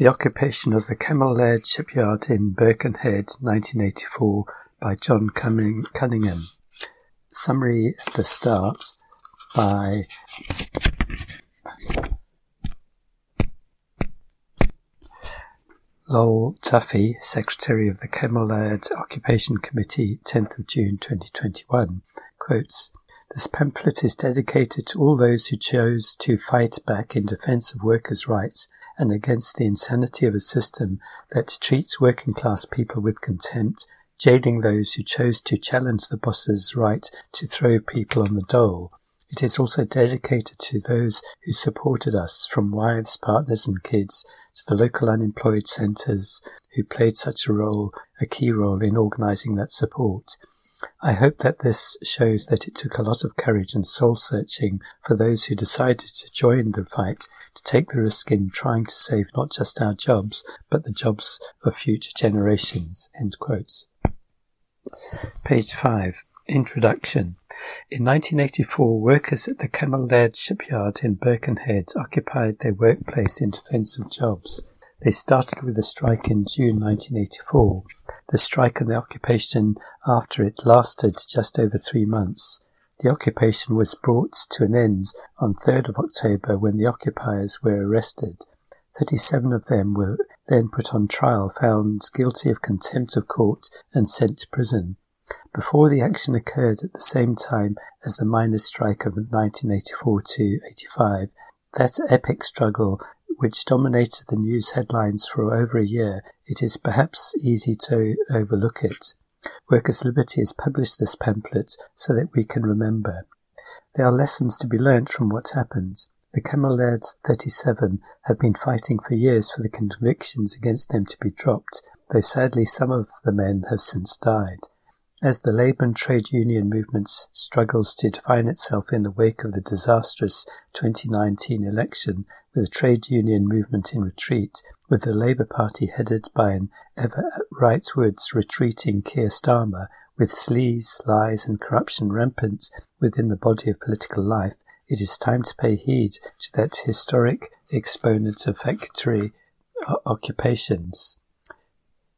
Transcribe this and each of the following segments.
The occupation of the Cammell Laird shipyard in Birkenhead, 1984, by John Cunningham. Summary at the start by Lowell Duffy, Secretary of the Cammell Laird Occupation Committee, 10th of June 2021, quotes, This pamphlet is dedicated to all those who chose to fight back in defense of workers' rights and against the insanity of a system that treats working class people with contempt, jailing those who chose to challenge the boss's right to throw people on the dole. It is also dedicated to those who supported us, from wives, partners, and kids to the local unemployed centres who played such a role, a key role in organising that support. I hope that this shows that it took a lot of courage and soul searching for those who decided to join the fight to take the risk in trying to save not just our jobs, but the jobs of future generations. Page 5. Introduction. In 1984, workers at the Cammell Laird shipyard in Birkenhead occupied their workplace in defence of jobs. They started with a strike in June 1984. The strike and the occupation after it lasted just over three months. The occupation was brought to an end on 3rd of October when the occupiers were arrested. 37 of them were then put on trial, found guilty of contempt of court, and sent to prison. Before the action occurred at the same time as the miners' strike of 1984 to 85, that epic struggle which dominated the news headlines for over a year, it is perhaps easy to overlook it. Workers' Liberty has published this pamphlet so that we can remember. There are lessons to be learnt from what happened. The Cammell Laird's 37 have been fighting for years for the convictions against them to be dropped, though sadly some of the men have since died. As the labour and trade union movement struggles to define itself in the wake of the disastrous 2019 election, with the trade union movement in retreat, with the Labour Party headed by an ever rightwards retreating Keir Starmer, with sleaze, lies, and corruption rampant within the body of political life, it is time to pay heed to that historic exponent of factory occupations.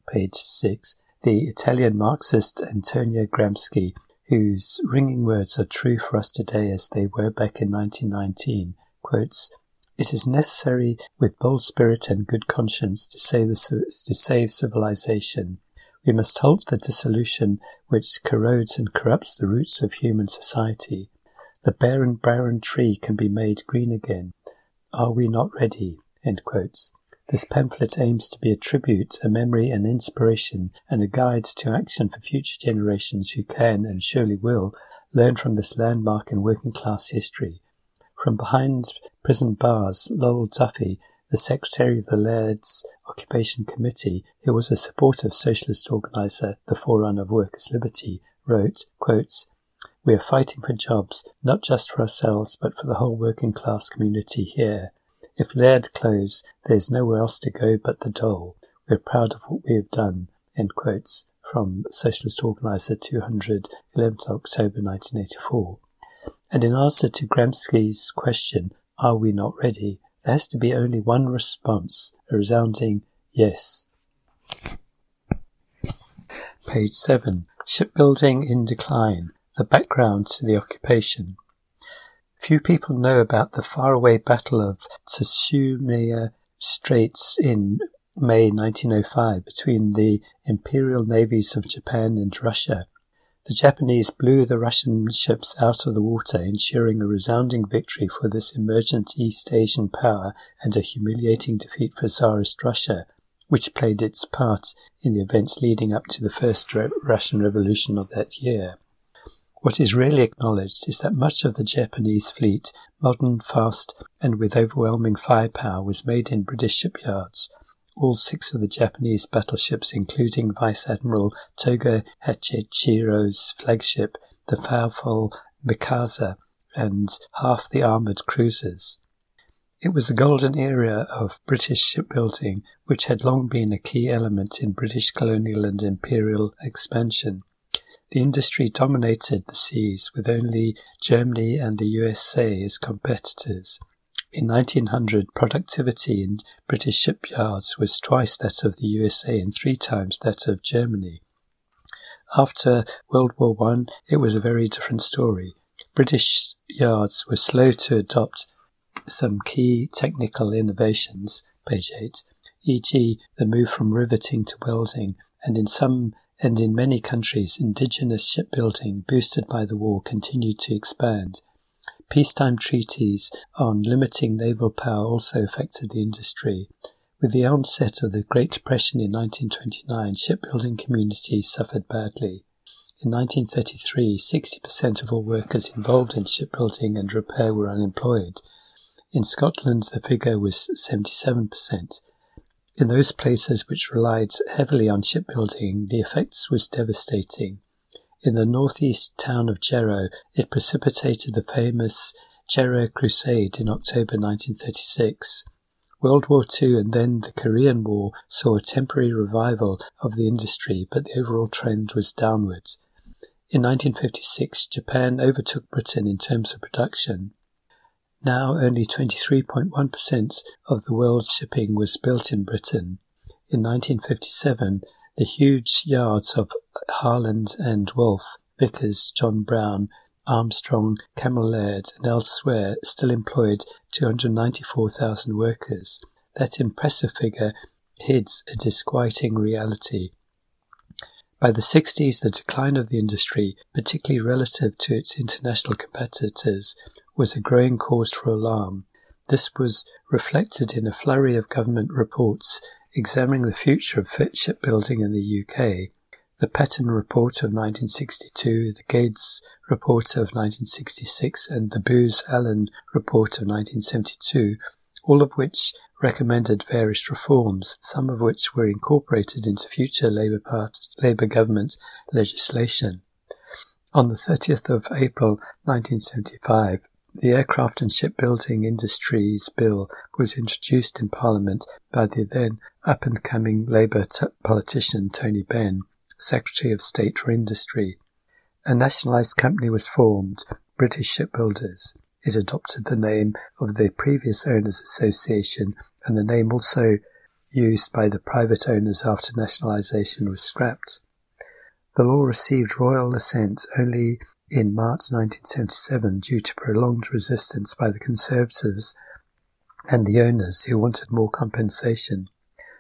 Page 6. The Italian Marxist Antonio Gramsci, whose ringing words are true for us today as they were back in 1919, quotes, it is necessary with bold spirit and good conscience to save, the, to save civilization. We must halt the dissolution which corrodes and corrupts the roots of human society. The barren, barren tree can be made green again. Are we not ready? This pamphlet aims to be a tribute, a memory, an inspiration, and a guide to action for future generations who can, and surely will, learn from this landmark in working class history. From behind prison bars, Lowell Duffy, the secretary of the Laird's Occupation Committee, who was a supportive socialist organizer, the forerunner of workers' liberty, wrote, quotes, We are fighting for jobs, not just for ourselves, but for the whole working class community here. If Laird close, there's nowhere else to go but the dole. We're proud of what we have done. End quotes from Socialist Organizer 200, 11th October 1984. And in answer to Gramsci's question, are we not ready? There has to be only one response, a resounding yes. Page 7. Shipbuilding in decline. The background to the occupation. Few people know about the faraway Battle of Tsushima Straits in May 1905 between the imperial navies of Japan and Russia. The Japanese blew the Russian ships out of the water, ensuring a resounding victory for this emergent East Asian power and a humiliating defeat for Tsarist Russia, which played its part in the events leading up to the First Russian Revolution of that year. What is rarely acknowledged is that much of the Japanese fleet, modern, fast, and with overwhelming firepower, was made in British shipyards, all six of the Japanese battleships, including Vice Admiral Togo Hachichiro's flagship, the powerful Mikasa, and half the armoured cruisers. It was a golden era of British shipbuilding, which had long been a key element in British colonial and imperial expansion. The industry dominated the seas, with only Germany and the USA as competitors. In 1900, productivity in British shipyards was twice that of the USA and three times that of Germany. After World War I, it was a very different story. British yards were slow to adopt some key technical innovations, page 8, e.g., the move from riveting to welding, and in some and in many countries, indigenous shipbuilding, boosted by the war, continued to expand. Peacetime treaties on limiting naval power also affected the industry. With the onset of the Great Depression in 1929, shipbuilding communities suffered badly. In 1933, 60% of all workers involved in shipbuilding and repair were unemployed. In Scotland, the figure was 77%. In those places which relied heavily on shipbuilding, the effects was devastating. In the northeast town of Jarrow, it precipitated the famous Jarrow Crusade in October 1936. World War II and then the Korean War saw a temporary revival of the industry, but the overall trend was downwards. In 1956, Japan overtook Britain in terms of production. Now only 23.1% of the world's shipping was built in Britain. In 1957, the huge yards of Harland and Wolff, Vickers, John Brown, Armstrong, Cammell Laird, and elsewhere still employed 294,000 workers. That impressive figure hides a disquieting reality. By the 60s, the decline of the industry, particularly relative to its international competitors, was a growing cause for alarm. This was reflected in a flurry of government reports examining the future of shipbuilding in the UK. The Patten Report of 1962, the Geddes Report of 1966, and the Booz-Allen Report of 1972, all of which recommended various reforms, some of which were incorporated into future Labour, Part- Labour government legislation. On the 30th of April 1975, the Aircraft and Shipbuilding Industries Bill was introduced in Parliament by the then up-and-coming Labour t- politician Tony Benn, Secretary of State for Industry. A nationalised company was formed, British Shipbuilders. It adopted the name of the previous Owners Association and the name also used by the private owners after nationalisation was scrapped. The law received royal assent only in March 1977 due to prolonged resistance by the Conservatives and the owners who wanted more compensation.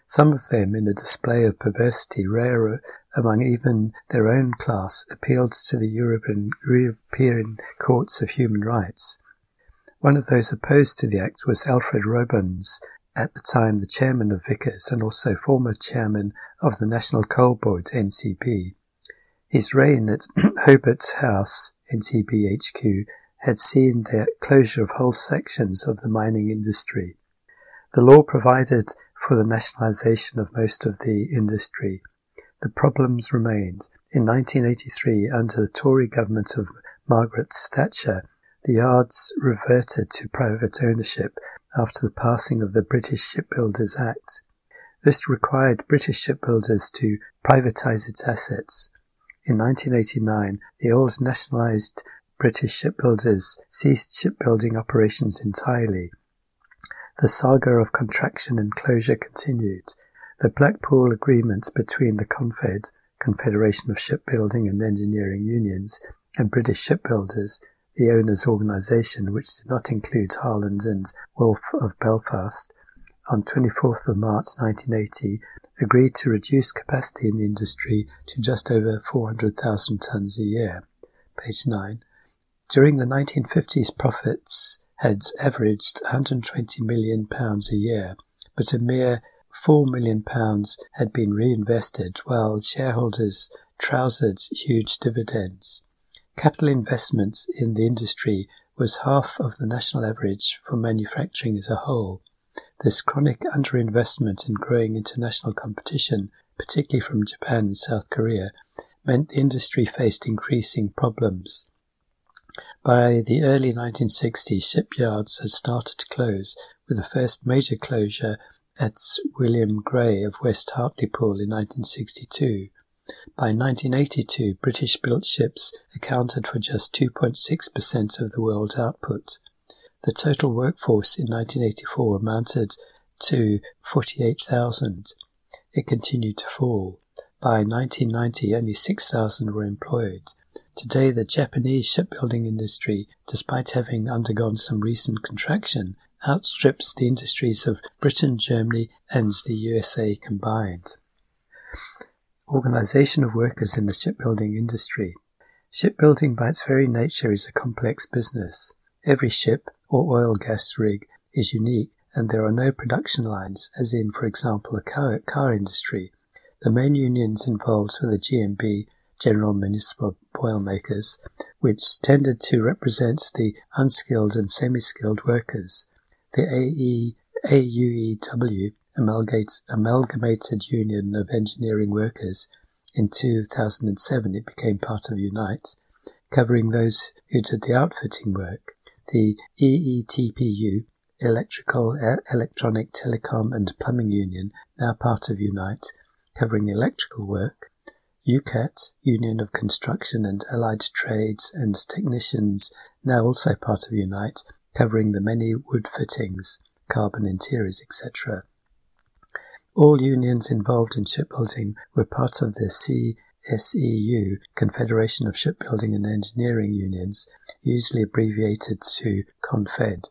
Some of them, in a display of perversity rare among even their own class, appealed to the European, European Courts of Human Rights. One of those opposed to the act was Alfred Robens, at the time the chairman of Vickers and also former chairman of the National Coal Board, NCB. His reign at Hobart's House, NCBHQ, had seen the closure of whole sections of the mining industry. The law provided for the nationalisation of most of the industry. The problems remained. In 1983, under the Tory government of Margaret Thatcher, the yards reverted to private ownership after the passing of the British Shipbuilders Act. This required British shipbuilders to privatise its assets. In 1989, the old nationalised British shipbuilders ceased shipbuilding operations entirely. The saga of contraction and closure continued. The Blackpool Agreement between the Confed, Confederation of Shipbuilding and Engineering Unions, and British shipbuilders, the owners' organisation, which did not include Harland and Wolff of Belfast, on 24th of March 1980 agreed to reduce capacity in the industry to just over 400,000 tons a year. Page 9. During the 1950s, profits had averaged 120 million pounds a year, but a mere 4 million pounds had been reinvested while shareholders trousered huge dividends. Capital investments in the industry was half of the national average for manufacturing as a whole. This chronic underinvestment in growing international competition, particularly from Japan and South Korea, meant the industry faced increasing problems. By the early 1960s, shipyards had started to close, with the first major closure at William Gray of West Hartlepool in 1962. By 1982, British built ships accounted for just 2.6% of the world's output. The total workforce in 1984 amounted to 48,000. It continued to fall. By 1990, only 6,000 were employed. Today, the Japanese shipbuilding industry, despite having undergone some recent contraction, outstrips the industries of Britain, Germany, and the USA combined. Organization of workers in the shipbuilding industry. Shipbuilding by its very nature is a complex business. Every ship or oil gas rig is unique and there are no production lines, as in, for example, the car, car industry. The main unions involved were the GMB, General Municipal Boil Makers, which tended to represent the unskilled and semi-skilled workers. The AE, AUEW, Amalgamated Union of Engineering Workers, in 2007 it became part of Unite, covering those who did the outfitting work. The EETPU, Electrical, Electronic, Telecom and Plumbing Union, now part of Unite, covering electrical work. UCATT, Union of Construction and Allied Trades and Technicians, now also part of Unite, covering the many wood fittings, carbon interiors, etc. All unions involved in shipbuilding were part of the CSEU, Confederation of Shipbuilding and Engineering Unions, usually abbreviated to CONFED.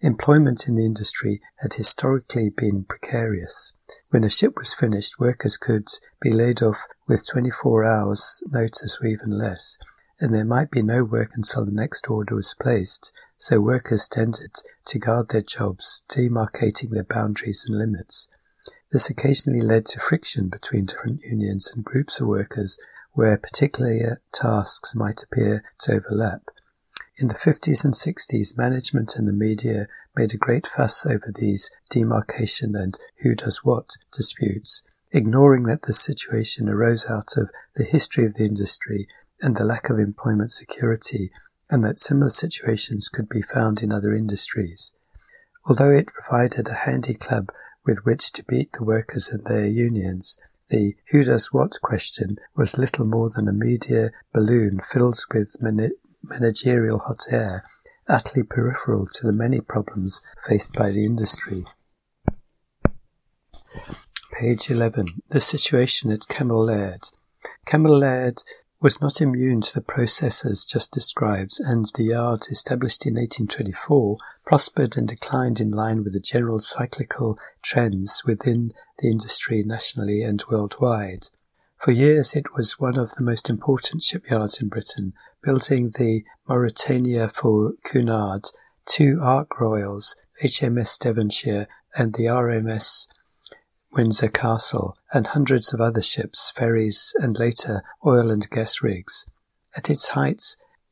Employment in the industry had historically been precarious. When a ship was finished, workers could be laid off with 24 hours notice or even less, and there might be no work until the next order was placed, so workers tended to guard their jobs, demarcating their boundaries and limits. This occasionally led to friction between different unions and groups of workers where particular tasks might appear to overlap. In the 50s and 60s, management and the media made a great fuss over these demarcation and who does what disputes, ignoring that the situation arose out of the history of the industry and the lack of employment security, and that similar situations could be found in other industries. Although it provided a handy club with which to beat the workers and their unions. The who does what question was little more than a media balloon filled with managerial hot air, utterly peripheral to the many problems faced by the industry. Page 11. The situation at Cammell Laird. Cammell Laird was not immune to the processes just described, and the yard, established in 1824, prospered and declined in line with the general cyclical trends within the industry nationally and worldwide. For years it was one of the most important shipyards in Britain, building the Mauretania for Cunard, two Ark Royals, HMS Devonshire, and the RMS Windsor Castle, and hundreds of other ships, ferries, and later oil and gas rigs. At its height,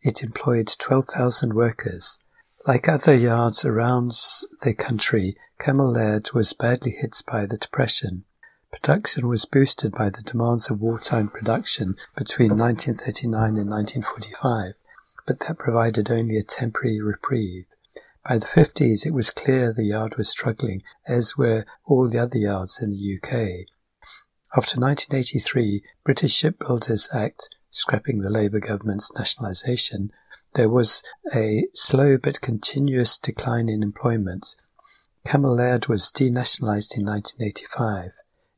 it employed 12,000 workers. Like other yards around the country, Cammell Laird was badly hit by the Depression. Production was boosted by the demands of wartime production between 1939 and 1945, but that provided only a temporary reprieve. By the 50s, it was clear the yard was struggling, as were all the other yards in the UK. After 1983, British Shipbuilders Act, scrapping the Labour government's nationalisation, there was a slow but continuous decline in employment. Cammell Laird was denationalised in 1985.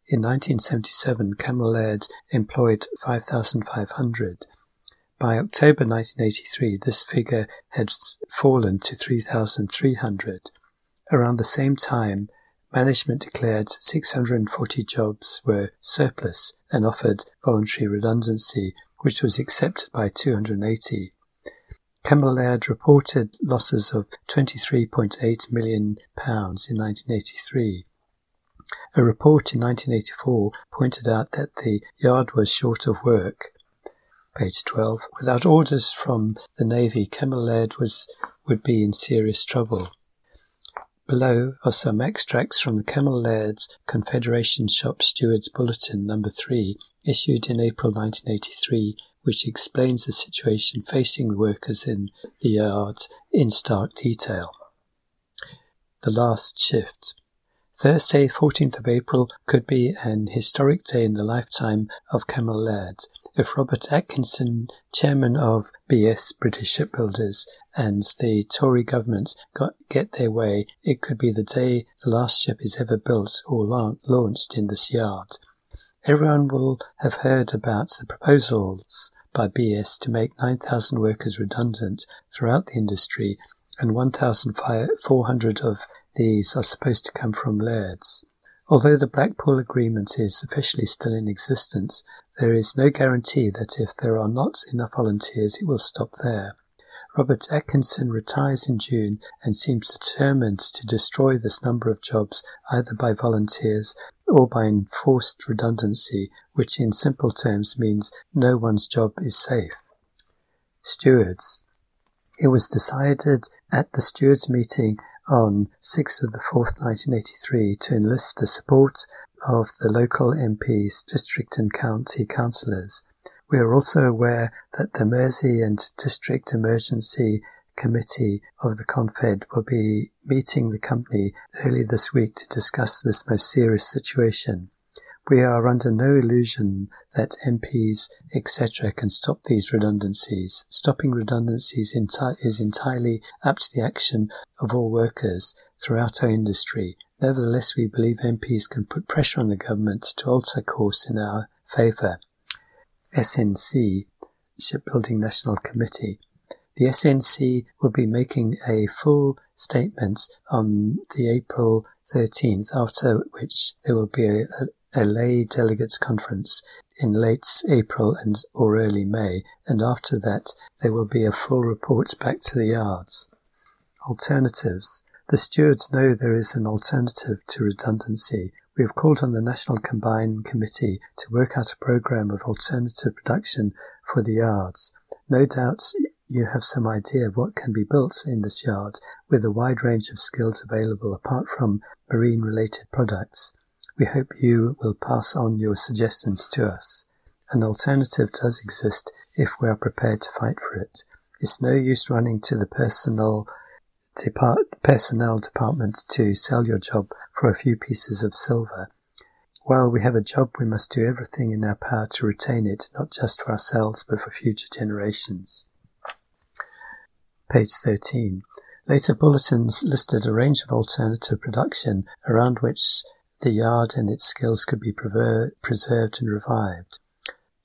In 1977, Cammell Laird employed 5,500. By October 1983, this figure had fallen to 3,300. Around the same time, management declared 640 jobs were surplus and offered voluntary redundancy, which was accepted by 280. Cammell Laird reported losses of £23.8 million in 1983. A report in 1984 pointed out that the yard was short of work. Page 12. Without orders from the Navy, Laird was, would be in serious trouble. Below are some extracts from the Cammell Laird's Confederation Shop Stewards Bulletin number 3, issued in April 1983, which explains the situation facing the workers in the yards in stark detail. The last shift. Thursday, 14th of April, could be an historic day in the lifetime of Cammell Laird. If Robert Atkinson, chairman of BS British Shipbuilders, and the Tory government got, get their way, it could be the day the last ship is ever built or la- launched in this yard. Everyone will have heard about the proposals by BS to make 9,000 workers redundant throughout the industry, and 1,400 of these are supposed to come from Laird's. Although the Blackpool Agreement is officially still in existence, there is no guarantee that if there are not enough volunteers, it will stop there. Robert Atkinson retires in June and seems determined to destroy this number of jobs either by volunteers or by enforced redundancy, which in simple terms means no one's job is safe. Stewards. It was decided at the stewards meeting on 6th of the 4th 1983 to enlist the support of the local MPs, district and county councillors. We are also aware that the Mersey and District Emergency Committee of the Confed will be meeting the company early this week to discuss this most serious situation. We are under no illusion that MPs, etc., can stop these redundancies. Stopping redundancies enti- is entirely up to the action of all workers throughout our industry. Nevertheless, we believe MPs can put pressure on the government to alter course in our favour. SNC, Shipbuilding National Committee. The SNC will be making a full statement on the April 13th, after which there will be a, a lay delegates conference in late April and or early May, and after that there will be a full report back to the yards. Alternatives. The stewards know there is an alternative to redundancy. We have called on the National Combined Committee to work out a program of alternative production for the yards. No doubt you have some idea of what can be built in this yard with a wide range of skills available apart from marine related products. We hope you will pass on your suggestions to us. An alternative does exist if we are prepared to fight for it. It's no use running to the personnel, depart, personnel department to sell your job for a few pieces of silver. While we have a job, we must do everything in our power to retain it, not just for ourselves, but for future generations. Page 13. Later bulletins listed a range of alternative production around which the yard and its skills could be preserved and revived.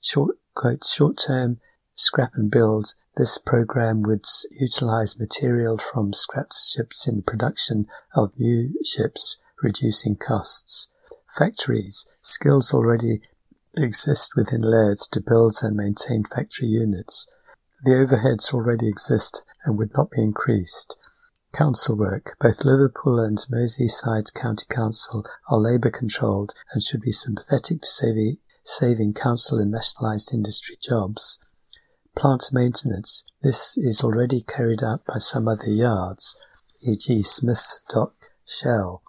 Short, quote, short-term scrap and build, this program would utilize material from scrapped ships in production of new ships, reducing costs. Factories, skills already exist within Laird's to build and maintain factory units. The overheads already exist and would not be increased. Council work. Both Liverpool and Merseyside County Council are Labour controlled and should be sympathetic to saving, saving council and nationalised industry jobs. Plant maintenance. This is already carried out by some other yards, e.g. Smith's Dock, Shell.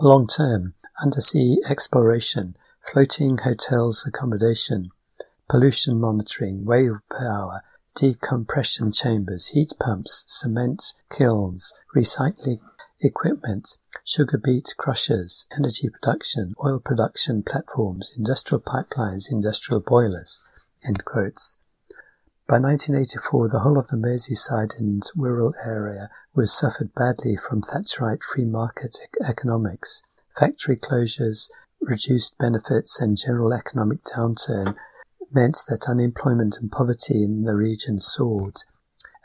Long term. Undersea exploration. Floating hotels accommodation. Pollution monitoring. Wave power decompression chambers, heat pumps, cement kilns, recycling equipment, sugar beet crushers, energy production, oil production platforms, industrial pipelines, industrial boilers. By 1984, the whole of the Merseyside and Wirral area was suffered badly from Thatcherite free market economics. Factory closures, reduced benefits, and general economic downturn meant that unemployment and poverty in the region soared.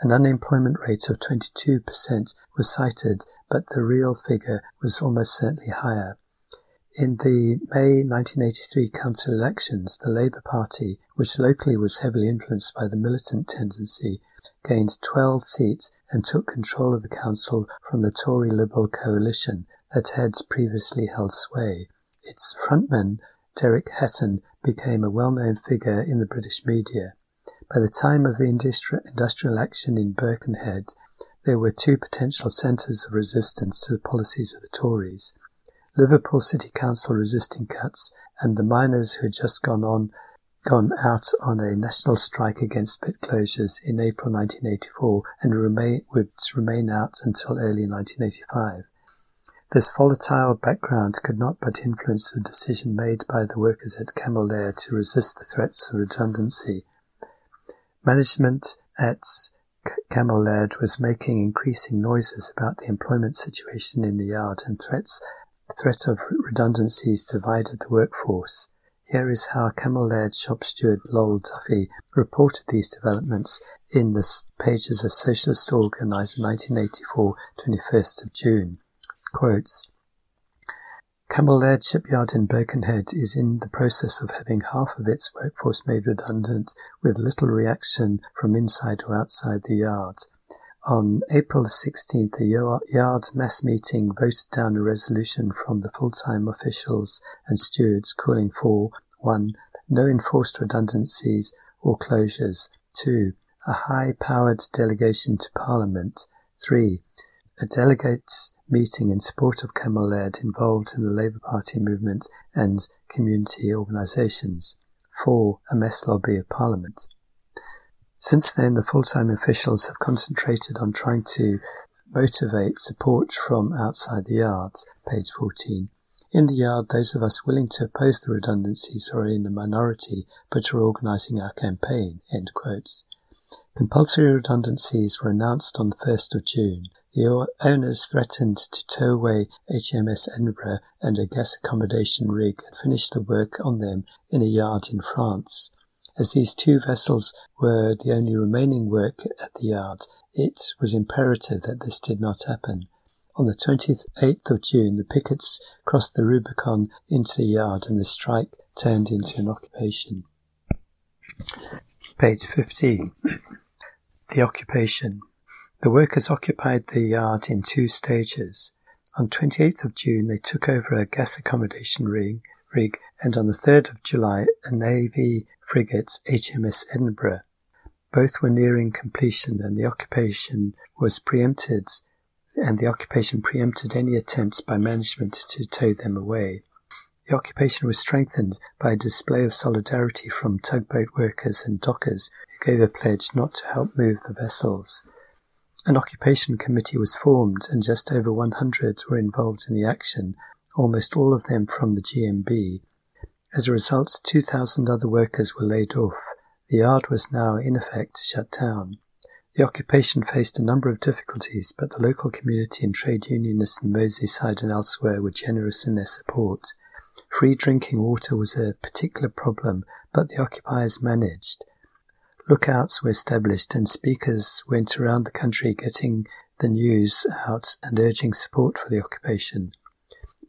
An unemployment rate of 22% was cited, but the real figure was almost certainly higher. In the May 1983 council elections, the Labour Party, which locally was heavily influenced by the militant tendency, gained 12 seats and took control of the council from the Tory Liberal coalition that had previously held sway. Its frontman, Derek Hatton, became a well-known figure in the British media. By the time of the industrial action in Birkenhead, there were two potential centres of resistance to the policies of the Tories. Liverpool City Council resisting cuts and the miners who had just gone on gone out on a national strike against pit closures in April 1984 and remain, would remain out until early 1985. This volatile background could not but influence the decision made by the workers at Cammell Laird to resist the threats of redundancy. Management at Cammell Laird was making increasing noises about the employment situation in the yard and threats threat of redundancies divided the workforce. Here is how Cammell Laird shop steward Lowell Duffy reported these developments in the pages of Socialist Organiser 1984, 21st of June. Quotes, Laird Shipyard in Birkenhead is in the process of having half of its workforce made redundant with little reaction from inside or outside the yard. On April 16th, the yard mass meeting voted down a resolution from the full-time officials and stewards calling for 1. No enforced redundancies or closures. 2. A high-powered delegation to Parliament. 3. A delegates meeting in support of Cammell Laird involved in the Labour Party movement and community organisations. for A mess lobby of Parliament. Since then, the full-time officials have concentrated on trying to motivate support from outside the yards. Page 14. In the yard, those of us willing to oppose the redundancies are in the minority, but are organising our campaign. End quotes. Compulsory redundancies were announced on the 1st of June. The owners threatened to tow away HMS Edinburgh and a gas accommodation rig and finish the work on them in a yard in France. As these two vessels were the only remaining work at the yard, it was imperative that this did not happen. On the 28th of June, the pickets crossed the Rubicon into the yard and the strike turned into an occupation. Page 15. the occupation. The workers occupied the yard in two stages. On 28th of June, they took over a gas accommodation rig, rig and on the 3rd of July, a Navy frigate HMS Edinburgh. Both were nearing completion and the occupation was preempted and the occupation preempted any attempts by management to tow them away. The occupation was strengthened by a display of solidarity from tugboat workers and dockers who gave a pledge not to help move the vessels. An occupation committee was formed and just over 100 were involved in the action, almost all of them from the GMB. As a result, 2,000 other workers were laid off. The yard was now, in effect, shut down. The occupation faced a number of difficulties, but the local community and trade unionists in Merseyside and elsewhere were generous in their support. Free drinking water was a particular problem, but the occupiers managed. Lookouts were established and speakers went around the country getting the news out and urging support for the occupation.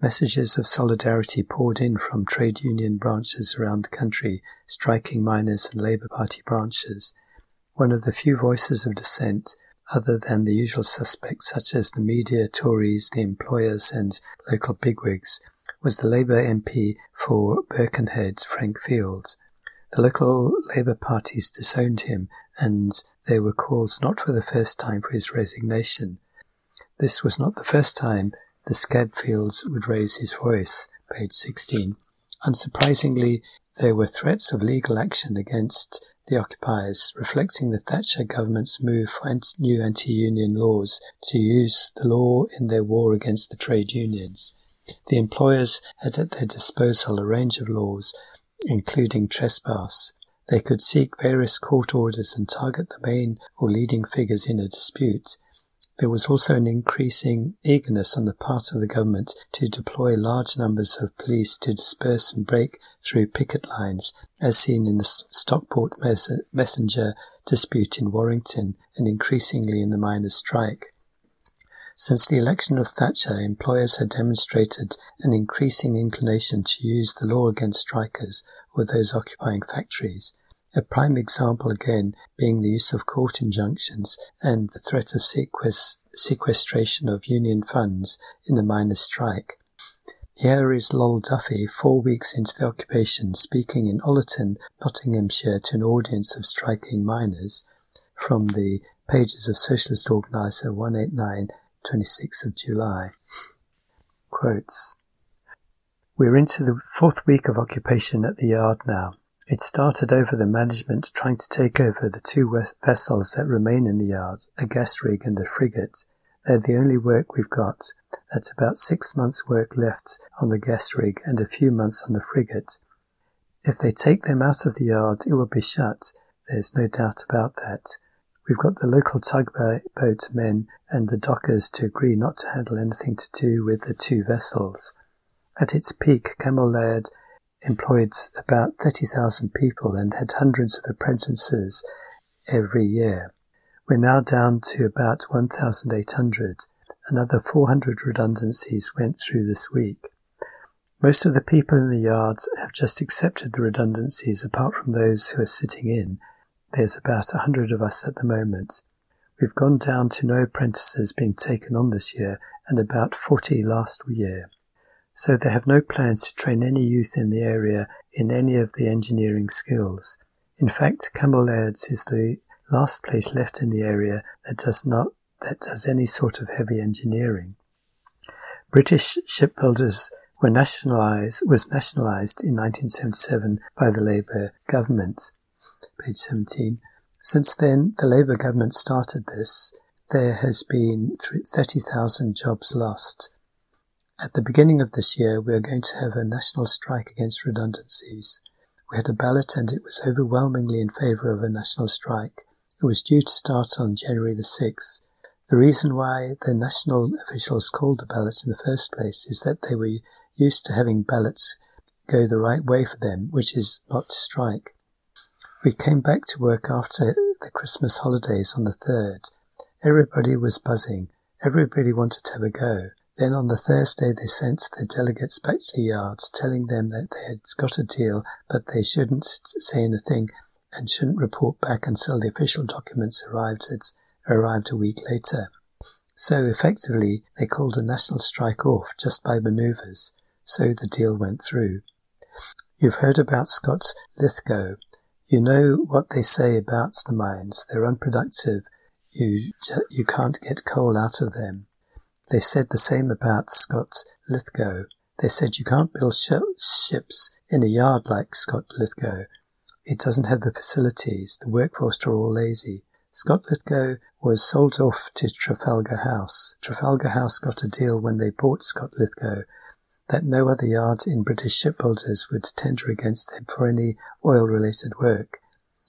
Messages of solidarity poured in from trade union branches around the country, striking miners and Labour Party branches. One of the few voices of dissent, other than the usual suspects such as the media, Tories, the employers, and local bigwigs, was the Labour MP for Birkenhead, Frank Fields. The local Labour parties disowned him, and there were calls not for the first time for his resignation. This was not the first time the Scabfields would raise his voice. Page 16. Unsurprisingly, there were threats of legal action against the occupiers, reflecting the Thatcher government's move for new anti-union laws to use the law in their war against the trade unions. The employers had at their disposal a range of laws, including trespass. They could seek various court orders and target the main or leading figures in a dispute. There was also an increasing eagerness on the part of the government to deploy large numbers of police to disperse and break through picket lines, as seen in the Stockport Messenger dispute in Warrington and increasingly in the miners' strike. Since the election of Thatcher, employers had demonstrated an increasing inclination to use the law against strikers or those occupying factories. A prime example again being the use of court injunctions and the threat of sequestration of union funds in the miners' strike. Here is Lowell Duffy, four weeks into the occupation, speaking in Ollerton, Nottinghamshire, to an audience of striking miners, from the pages of Socialist Organiser 189, 26th of July. Quotes. We're into the fourth week of occupation at the yard now. It started over the management trying to take over the two vessels that remain in the yard, a gas rig and a frigate. They're the only work we've got. That's about six months' work left on the gas rig and a few months on the frigate. If they take them out of the yard, it will be shut. There's no doubt about that. We've got the local tugboat men and the dockers to agree not to handle anything to do with the two vessels. At its peak, Cammell Laird employed about 30,000 people and had hundreds of apprentices every year. We're now down to about 1,800. Another 400 redundancies went through this week. Most of the people in the yards have just accepted the redundancies apart from those who are sitting in. There's about a hundred of us at the moment. We've gone down to no apprentices being taken on this year and about 40 last year. So they have no plans to train any youth in the area in any of the engineering skills. In fact, Cammell Laird's is the last place left in the area that does not that does any sort of heavy engineering. British shipbuilders were nationalized was nationalized in 1977 by the Labour government. Page 17. Since then, the Labour government started this. There has been 30,000 jobs lost. At the beginning of this year, we are going to have a national strike against redundancies. We had a ballot and it was overwhelmingly in favour of a national strike. It was due to start on January the 6th. The reason why the national officials called the ballot in the first place is that they were used to having ballots go the right way for them, which is not to strike. We came back to work after the Christmas holidays on the 3rd. Everybody was buzzing. Everybody wanted to have a go. Then on the Thursday they sent their delegates back to the yards, telling them that they had got a deal, but they shouldn't say anything and shouldn't report back until the official documents arrived at, arrived a week later. So effectively, they called a national strike off just by manoeuvres, so the deal went through. You've heard about Scott Lithgow. You know what they say about the mines. They're unproductive. You, you can't get coal out of them. They said the same about Scott Lithgow. They said you can't build sh- ships in a yard like Scott Lithgow. It doesn't have the facilities. The workforce are all lazy. Scott Lithgow was sold off to Trafalgar House. Trafalgar House got a deal when they bought Scott Lithgow that no other yards in British shipbuilders would tender against them for any oil-related work.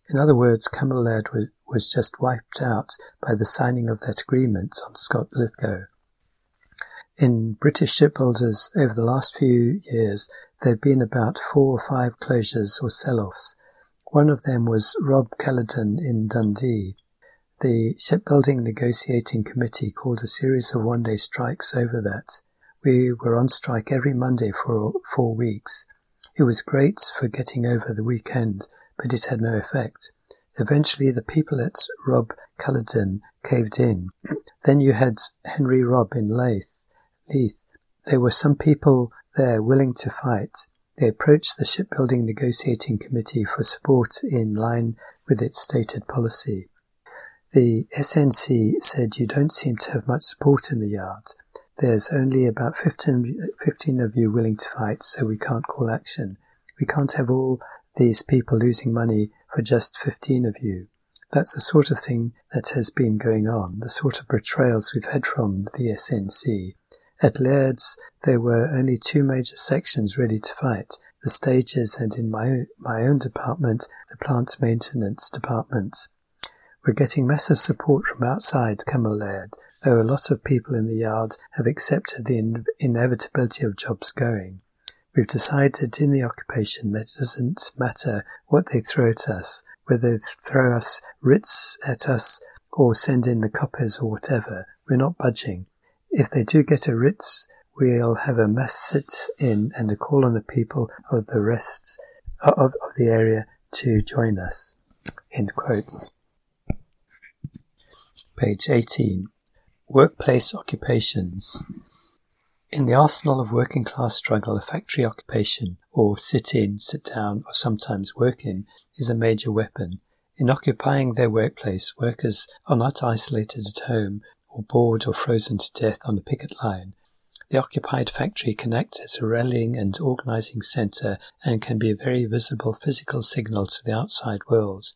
In other words, Cammell Laird was, just wiped out by the signing of that agreement on Scott Lithgow. In British shipbuilders over the last few years, there have been about four or five closures or sell-offs. One of them was Robb Caledon in Dundee. The Shipbuilding Negotiating Committee called a series of one-day strikes over that. We were on strike every Monday for four weeks. It was great for getting over the weekend, but it had no effect. Eventually, the people at Robb Caledon caved in. then you had Henry Robb in Leith. Leith. There were some people there willing to fight. They approached the Shipbuilding Negotiating Committee for support in line with its stated policy. The SNC said you don't seem to have much support in the yard. There's only about 15, 15 of you willing to fight, so we can't call action. We can't have all these people losing money for just 15 of you. That's the sort of thing that has been going on, the sort of betrayals we've had from the SNC. At Laird's, there were only two major sections ready to fight, the stages and in my, my own department, the plant maintenance department. We're getting massive support from outside Cammell Laird, though a lot of people in the yard have accepted the in- inevitability of jobs going. We've decided in the occupation that it doesn't matter what they throw at us, whether they throw us writs at us or send in the coppers or whatever. We're not budging. If they do get a writ, we'll have a mass sit-in and a call on the people of the rest of, of the area to join us. End quotes. Page 18. Workplace occupations. In the arsenal of working class struggle, a factory occupation, or sit in, sit down, or sometimes work in, is a major weapon. In occupying their workplace, workers are not isolated at home or bored or frozen to death on the picket line. The occupied factory can act as a rallying and organizing center and can be a very visible physical signal to the outside world.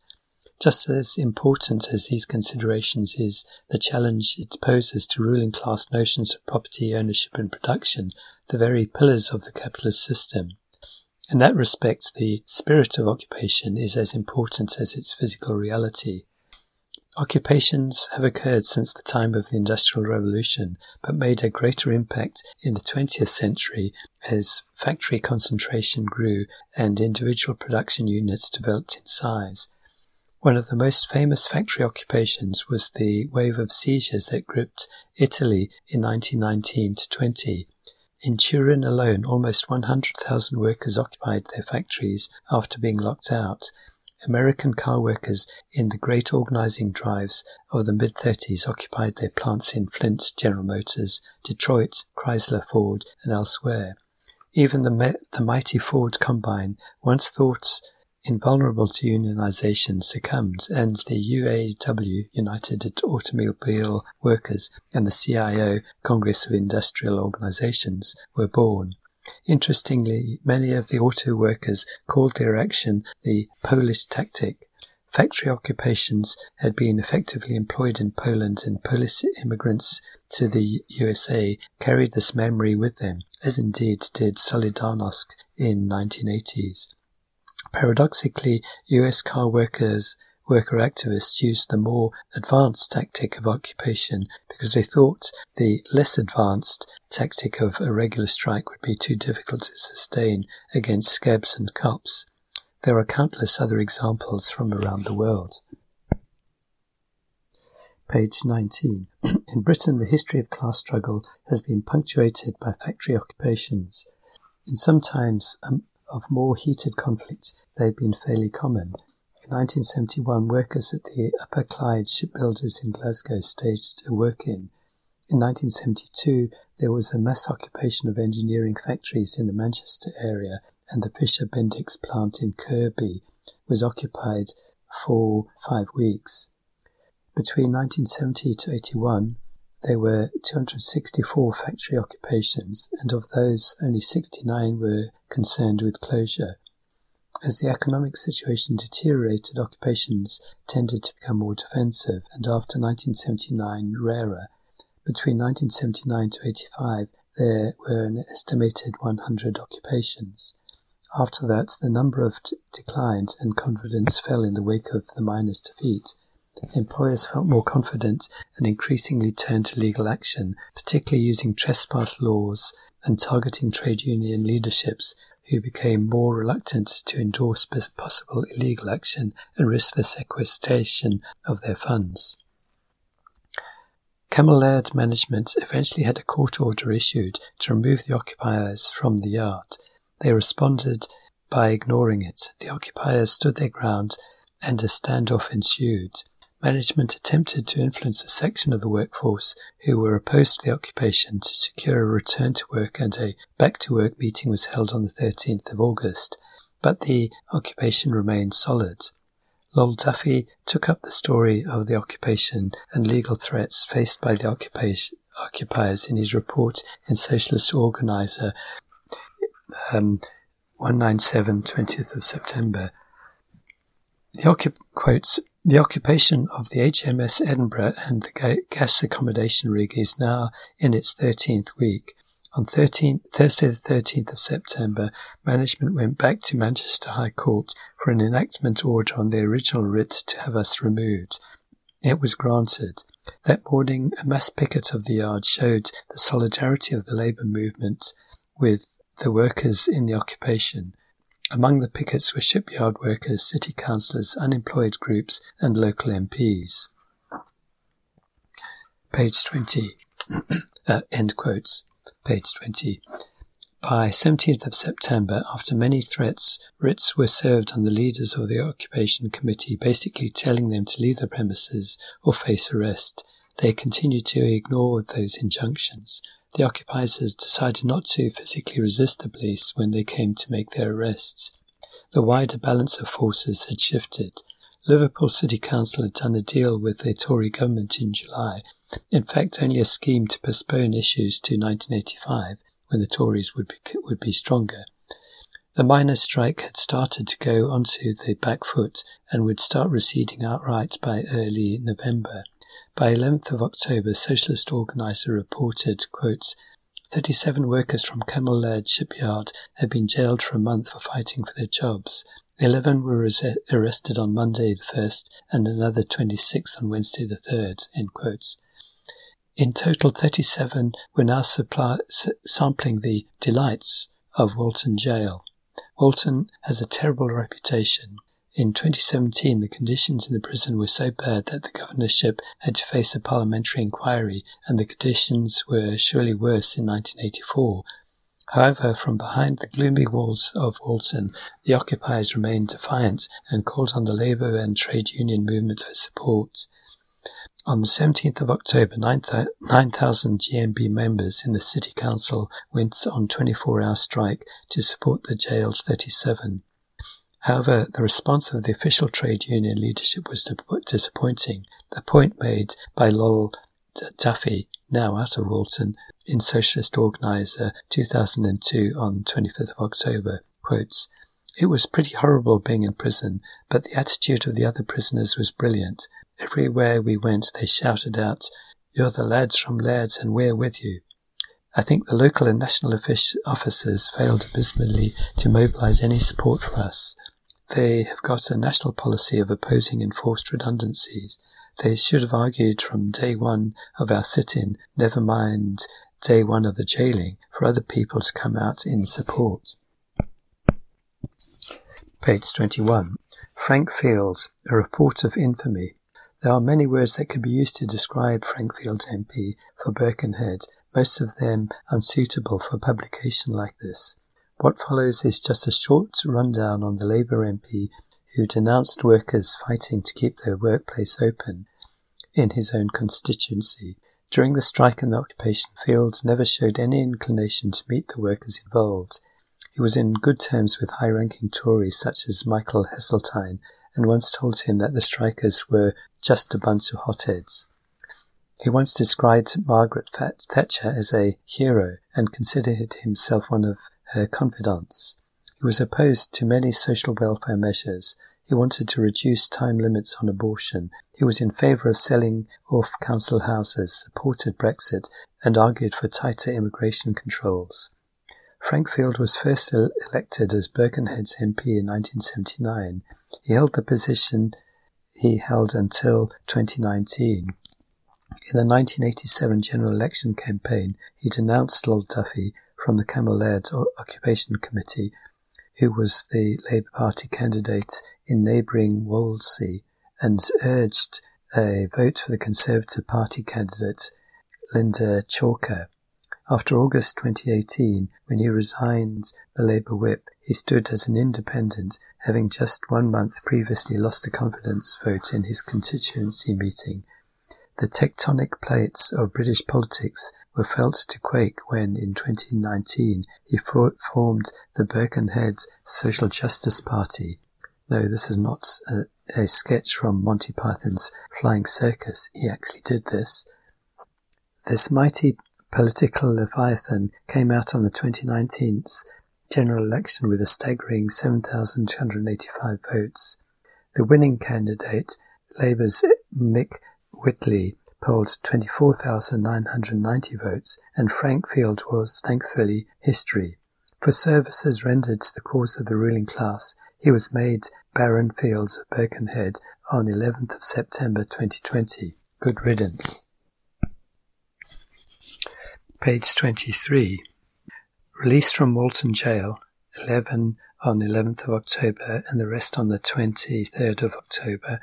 Just as important as these considerations is the challenge it poses to ruling class notions of property ownership and production, the very pillars of the capitalist system. In that respect, the spirit of occupation is as important as its physical reality. Occupations have occurred since the time of the Industrial Revolution, but made a greater impact in the 20th century as factory concentration grew and individual production units developed in size. One of the most famous factory occupations was the wave of seizures that gripped Italy in 1919 to 20. In Turin alone, almost 100,000 workers occupied their factories after being locked out. American car workers in the great organizing drives of the mid 30s occupied their plants in Flint, General Motors, Detroit, Chrysler, Ford, and elsewhere. Even the, the mighty Ford Combine, once thought invulnerable to unionization, succumbed, and the UAW, United Automobile Workers, and the CIO, Congress of Industrial Organizations, were born. Interestingly, many of the auto workers called their action the Polish tactic. Factory occupations had been effectively employed in Poland, and Polish immigrants to the USA carried this memory with them, as indeed did Solidarnosc in 1980s. Paradoxically, US car workers worker activists used the more advanced tactic of occupation because they thought the less advanced tactic of a regular strike would be too difficult to sustain against scabs and cops. There are countless other examples from around the world. Page 19. In Britain, the history of class struggle has been punctuated by factory occupations. In some times um, of more heated conflicts, they have been fairly common. In 1971, workers at the Upper Clyde shipbuilders in Glasgow staged a work-in. In 1972, there was a mass occupation of engineering factories in the Manchester area, and the Fisher Bendix plant in Kirkby was occupied for five weeks. Between 1970 to 81, there were 264 factory occupations, and of those, only 69 were concerned with closure. As the economic situation deteriorated, occupations tended to become more defensive, and after 1979, rarer. Between 1979 to 85, there were an estimated 100 occupations. After that, the number of t- declined and confidence fell in the wake of the miners' defeat. Employers felt more confident and increasingly turned to legal action, particularly using trespass laws and targeting trade union leaderships who became more reluctant to endorse possible illegal action and risk the sequestration of their funds. Cammell Laird management eventually had a court order issued to remove the occupiers from the yard. They responded by ignoring it. The occupiers stood their ground and a standoff ensued. Management attempted to influence a section of the workforce who were opposed to the occupation to secure a return to work and a back to work meeting was held on the 13th of August, but the occupation remained solid. Lol Duffy took up the story of the occupation and legal threats faced by the occupiers in his report in Socialist Organizer um, 197, 20th of September. The occup- quotes, the occupation of the HMS Edinburgh and the gas accommodation rig is now in its 13th week. On 13, Thursday the 13th of September, management went back to Manchester High Court for an enactment order on the original writ to have us removed. It was granted. That morning, a mass picket of the yard showed the solidarity of the labour movement with the workers in the occupation. Among the pickets were shipyard workers, city councillors, unemployed groups, and local MPs. Page 20. uh, end quotes. Page 20. By 17th of September, after many threats, writs were served on the leaders of the occupation committee, basically telling them to leave the premises or face arrest. They continued to ignore those injunctions. The occupiers decided not to physically resist the police when they came to make their arrests. The wider balance of forces had shifted. Liverpool City Council had done a deal with the Tory government in July, in fact only a scheme to postpone issues to 1985, when the Tories would be, would be stronger. The miners' strike had started to go onto the back foot and would start receding outright by early November. By 11th of October, Socialist Organizer reported, quotes, 37 workers from Cammell Laird shipyard had been jailed for a month for fighting for their jobs. 11 were arrested on Monday the 1st and another 26 on Wednesday the 3rd. In total, 37 were now supply, s- sampling the delights of Walton Jail. Walton has a terrible reputation. In 2017, the conditions in the prison were so bad that the governorship had to face a parliamentary inquiry, and the conditions were surely worse in 1984. However, from behind the gloomy walls of Walton, the occupiers remained defiant and called on the labour and trade union movement for support. On the 17th of October, 9,000 GMB members in the City Council went on 24 hour strike to support the jailed 37. However, the response of the official trade union leadership was disappointing, The point made by Lol Duffy, now out of Walton, in Socialist Organizer 2002 on 25th of October, quotes, It was pretty horrible being in prison, but the attitude of the other prisoners was brilliant. Everywhere we went, they shouted out, You're the lads from Laird's and we're with you. I think the local and national officers failed abysmally to mobilize any support for us. They have got a national policy of opposing enforced redundancies. They should have argued from day one of our sit-in, never mind day one of the jailing, for other people to come out in support. Page 21. Frank Fields, A Report of Infamy. There are many words that could be used to describe Frank Fields MP for Birkenhead, most of them unsuitable for publication like this. What follows is just a short rundown on the Labour MP who denounced workers fighting to keep their workplace open in his own constituency. During the strike in the occupation, Fields never showed any inclination to meet the workers involved. He was in good terms with high ranking Tories such as Michael Heseltine and once told him that the strikers were just a bunch of hotheads. He once described Margaret Thatcher as a hero and considered himself one of her confidants. He was opposed to many social welfare measures. He wanted to reduce time limits on abortion. He was in favour of selling off council houses, supported Brexit, and argued for tighter immigration controls. Frank Field was first elected as Birkenhead's MP in 1979. He held the position he held until 2019. In the 1987 general election campaign, he denounced Lol Duffy from the Laird Occupation Committee, who was the Labour Party candidate in neighbouring Wallasey, and urged a vote for the Conservative Party candidate Lynda Chalker. After August 2018, when he resigned the Labour whip, he stood as an independent, having just one month previously lost a confidence vote in his constituency meeting. The tectonic plates of British politics were felt to quake when, in 2019, he formed the Birkenhead Social Justice Party. No, this is not a, a sketch from Monty Python's Flying Circus. He actually did this. This mighty political leviathan came out on the 2019 general election with a staggering 7,285 votes. The winning candidate, Labour's Mick Whitley polled 24,990 votes, and Frank Field was, thankfully, history. For services rendered to the cause of the ruling class, he was made Baron Fields of Birkenhead on 11th of September 2020. Good riddance. Page 23. Released from Walton Jail, 11 on 11th of October and the rest on the 23rd of October,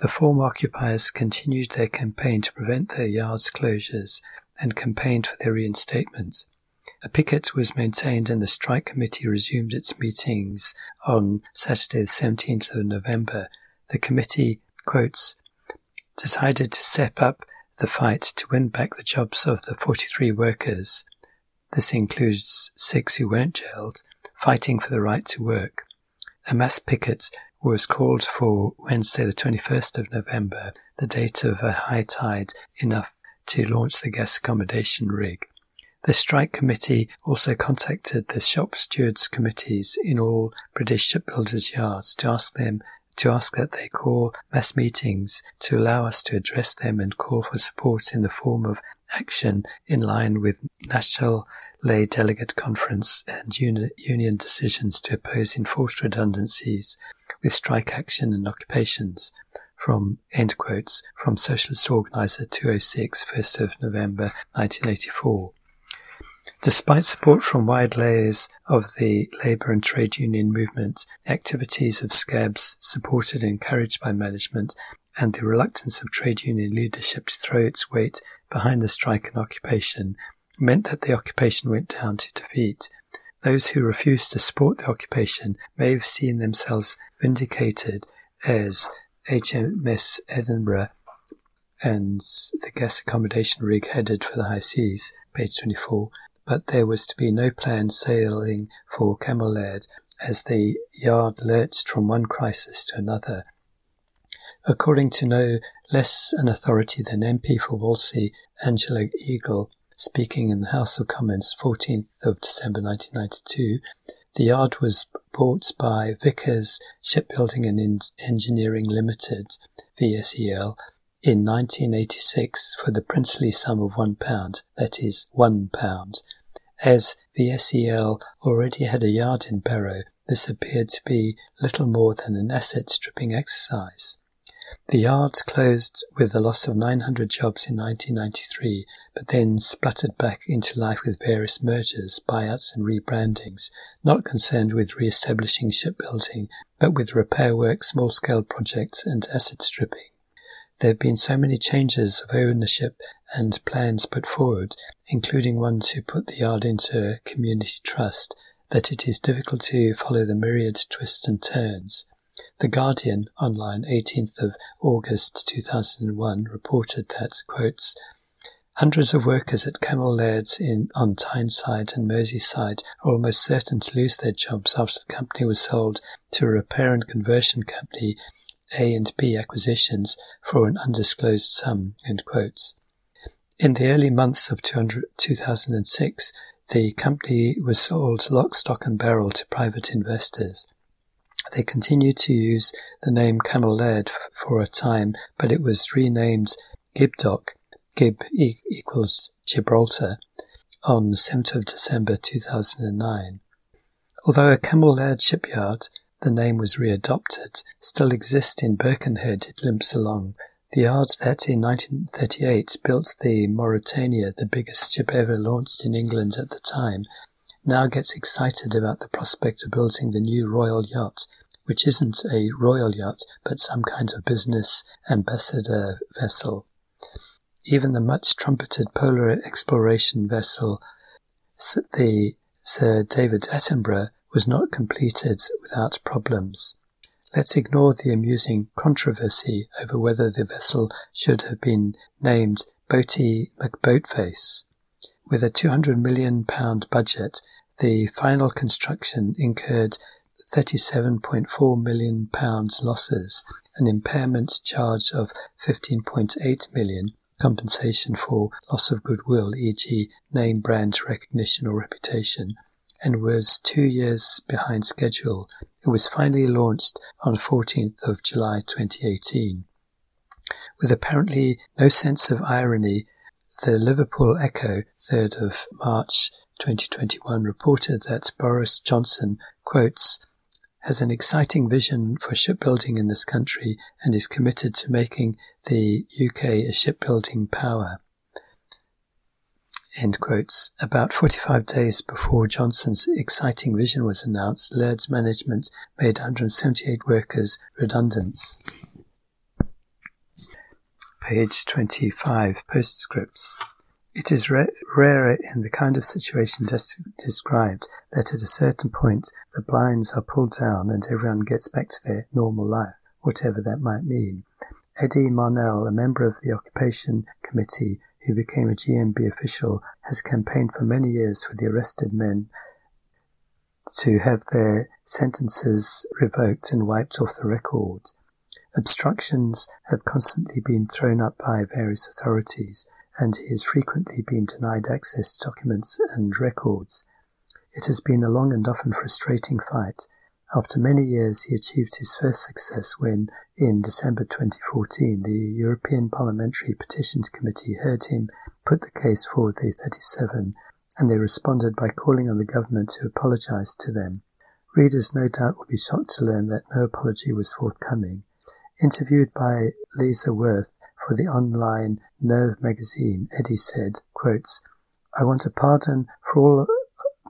the former occupiers continued their campaign to prevent their yards closures and campaigned for their reinstatements. A picket was maintained and the strike committee resumed its meetings on Saturday the 17th of November. The committee, quotes, decided to step up the fight to win back the jobs of the 43 workers. This includes six who weren't jailed, fighting for the right to work. A mass picket was called for Wednesday, the 21st of November, the date of a high tide enough to launch the gas accommodation rig. The strike committee also contacted the shop stewards committees in all British shipbuilders' yards to ask them to ask that they call mass meetings to allow us to address them and call for support in the form of action in line with national lay delegate conference and uni- union decisions to oppose enforced redundancies with strike action and occupations from end quotes from Socialist Organizer 206, 1st of November 1984. Despite support from wide layers of the labour and trade union movement, the activities of SCABS, supported and encouraged by management, and the reluctance of trade union leadership to throw its weight behind the strike and occupation meant that the occupation went down to defeat. Those who refused to support the occupation may have seen themselves vindicated as HMS Edinburgh and the gas accommodation rig headed for the high seas, page 24, but there was to be no planned sailing for Cammell Laird as the yard lurched from one crisis to another. According to no less an authority than MP for Wallasey, Angela Eagle, speaking in the House of Commons 14th of December 1992, the yard was bought by Vickers Shipbuilding and Engineering Limited, VSEL, in 1986 for the princely sum of one pound, that is, one pound. As VSEL already had a yard in Barrow, this appeared to be little more than an asset stripping exercise. The yards closed with the loss of 900 jobs in 1993, but then spluttered back into life with various mergers, buyouts, and rebrandings, not concerned with re establishing shipbuilding, but with repair work, small scale projects, and asset stripping. There have been so many changes of ownership and plans put forward, including one to put the yard into a community trust, that it is difficult to follow the myriad twists and turns. The Guardian online 18th of August 2001 reported that, quotes, Hundreds of workers at Cammell Laird's in, on Tyneside and Merseyside are almost certain to lose their jobs after the company was sold to a repair and conversion company A and P acquisitions for an undisclosed sum. In the early months of 2006, the company was sold lock, stock and barrel to private investors. They continued to use the name Cammell Laird for a time, but it was renamed Gibdock, Gib equals Gibraltar, on the 7th of December 2009. Although a Cammell Laird shipyard, the name was readopted, still exists in Birkenhead, it limps along. The yard that in 1938 built the Mauretania, the biggest ship ever launched in England at the time, now gets excited about the prospect of building the new royal yacht, which isn't a royal yacht, but some kind of business ambassador vessel. Even the much trumpeted polar exploration vessel, the Sir David Attenborough, was not completed without problems. Let's ignore the amusing controversy over whether the vessel should have been named Boaty McBoatface. With a £200 million budget, the final construction incurred £37.4 million losses, an impairment charge of £15.8 million, compensation for loss of goodwill, e.g. name brand recognition or reputation, and was two years behind schedule. It was finally launched on 14th of July 2018. With apparently no sense of irony, the Liverpool Echo, 3rd of March 2021, reported that Boris Johnson, quotes, has an exciting vision for shipbuilding in this country and is committed to making the UK a shipbuilding power. End quotes. About 45 days before Johnson's exciting vision was announced, Laird's management made 178 workers redundant. Page 25, postscripts. It is ra- rarer in the kind of situation just described that at a certain point the blinds are pulled down and everyone gets back to their normal life, whatever that might mean. Eddie Marnell, a member of the Occupation Committee who became a GMB official, has campaigned for many years for the arrested men to have their sentences revoked and wiped off the record. Obstructions have constantly been thrown up by various authorities, and he has frequently been denied access to documents and records. It has been a long and often frustrating fight. After many years, he achieved his first success when, in December 2014, the European Parliamentary Petitions Committee heard him put the case for the 37, and they responded by calling on the government to apologise to them. Readers no doubt will be shocked to learn that no apology was forthcoming. Interviewed by Lisa Worth for the online Nerve magazine, Eddie said, quotes, I want a pardon for all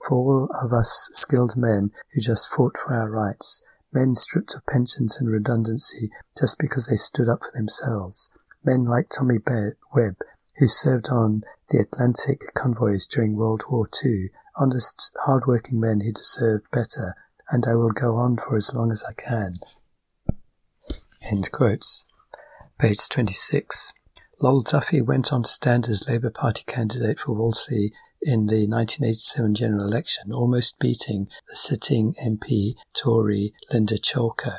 for all of us skilled men who just fought for our rights, men stripped of pensions and redundancy just because they stood up for themselves, men like Tommy Webb, who served on the Atlantic convoys during World War II, honest, hard-working men who deserved better, and I will go on for as long as I can. End quotes. Page 26. Lol Duffy went on to stand as Labour Party candidate for Wallasey in the 1987 general election, almost beating the sitting MP Tory Lynda Chalker,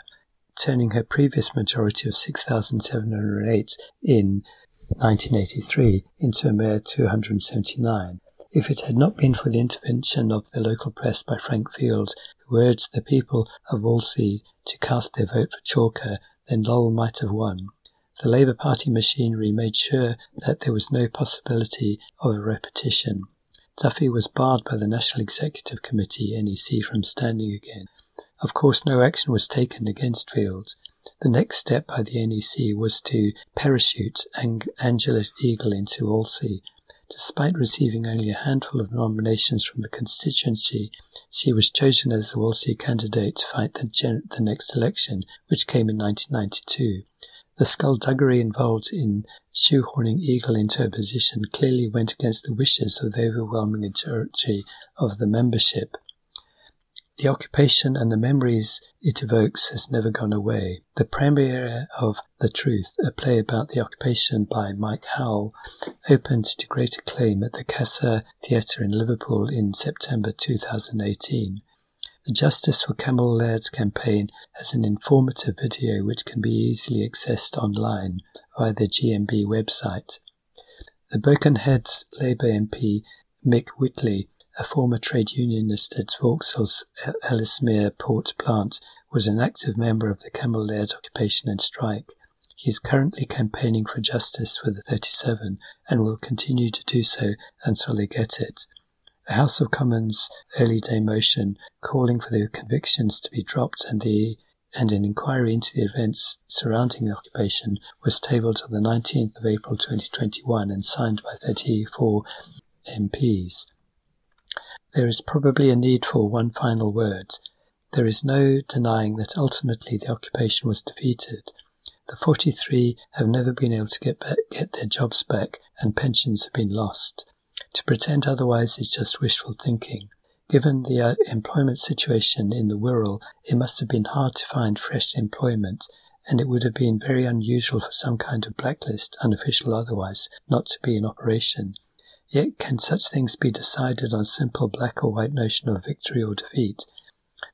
turning her previous majority of 6,708 in 1983 into a mere 279. If it had not been for the intervention of the local press by Frank Field, who urged the people of Wallasey to cast their vote for Chalker, then Lol might have won. The Labour Party machinery made sure that there was no possibility of a repetition. Duffy was barred by the National Executive Committee NEC from standing again. Of course, no action was taken against Fields. The next step by the NEC was to parachute Ang- Angela Eagle into Wallasey. Despite receiving only a handful of nominations from the constituency, she was chosen as the Wallasey candidate to fight the, gen- the next election, which came in 1992. The skullduggery involved in shoehorning Eagle into a position clearly went against the wishes of the overwhelming majority of the membership. The occupation and the memories it evokes has never gone away. The premiere of The Truth, a play about the occupation by Mike Howell, opened to great acclaim at the Casa Theatre in Liverpool in September 2018. The Justice for Cammell Laird's campaign has an informative video which can be easily accessed online via the GMB website. The Birkenhead's Labour MP Mick Whitley, a former trade unionist at Vauxhall's Ellesmere port plant, was an active member of the Cammell Laird occupation and strike. He is currently campaigning for justice for the 37 and will continue to do so until they get it. A House of Commons early day motion calling for the convictions to be dropped and the and an inquiry into the events surrounding the occupation was tabled on the 19th of April 2021 and signed by 34 MPs. There is probably a need for one final word. There is no denying that ultimately the occupation was defeated. The 43 have never been able to get, back, get their jobs back and pensions have been lost. To pretend otherwise is just wishful thinking. Given the uh, employment situation in the Wirral, it must have been hard to find fresh employment, and it would have been very unusual for some kind of blacklist, unofficial otherwise, not to be in operation. Yet can such things be decided on simple black or white notion of victory or defeat?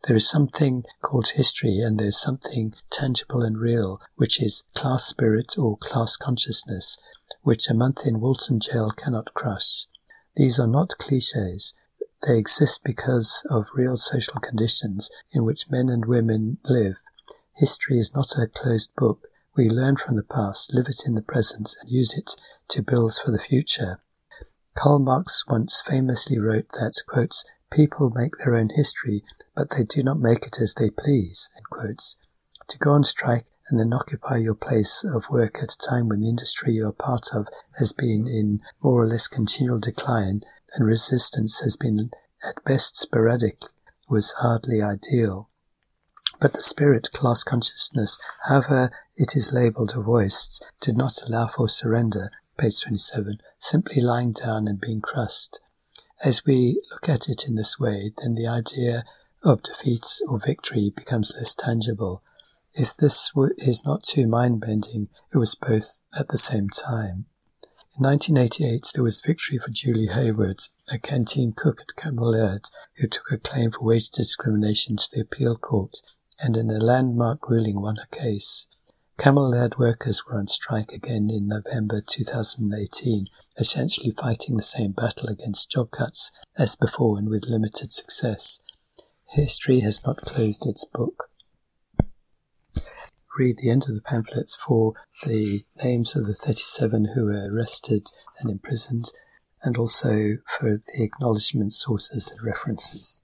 There is something called history, and there is something tangible and real, which is class spirit or class consciousness, which a month in Walton jail cannot crush. These are not cliches. They exist because of real social conditions in which men and women live. History is not a closed book. We learn from the past, live it in the present, and use it to build for the future. Karl Marx once famously wrote that, quotes, people make their own history, but they do not make it as they please, To go on strike and then occupy your place of work at a time when the industry you are part of has been in more or less continual decline and resistance has been at best sporadic was hardly ideal. But the spirit, class consciousness, however it is labelled or voiced, did not allow for surrender, page 27, simply lying down and being crushed. As we look at it in this way, then the idea of defeat or victory becomes less tangible, if this is not too mind-bending, it was both at the same time. In 1988, there was victory for Julie Hayward, a canteen cook at Laird, who took a claim for wage discrimination to the appeal court, and in a landmark ruling won her case. Cammell Laird's workers were on strike again in November 2018, essentially fighting the same battle against job cuts as before and with limited success. History has not closed its book. Read the end of the pamphlets for the names of the 37 who were arrested and imprisoned, and also for the acknowledgement sources and references.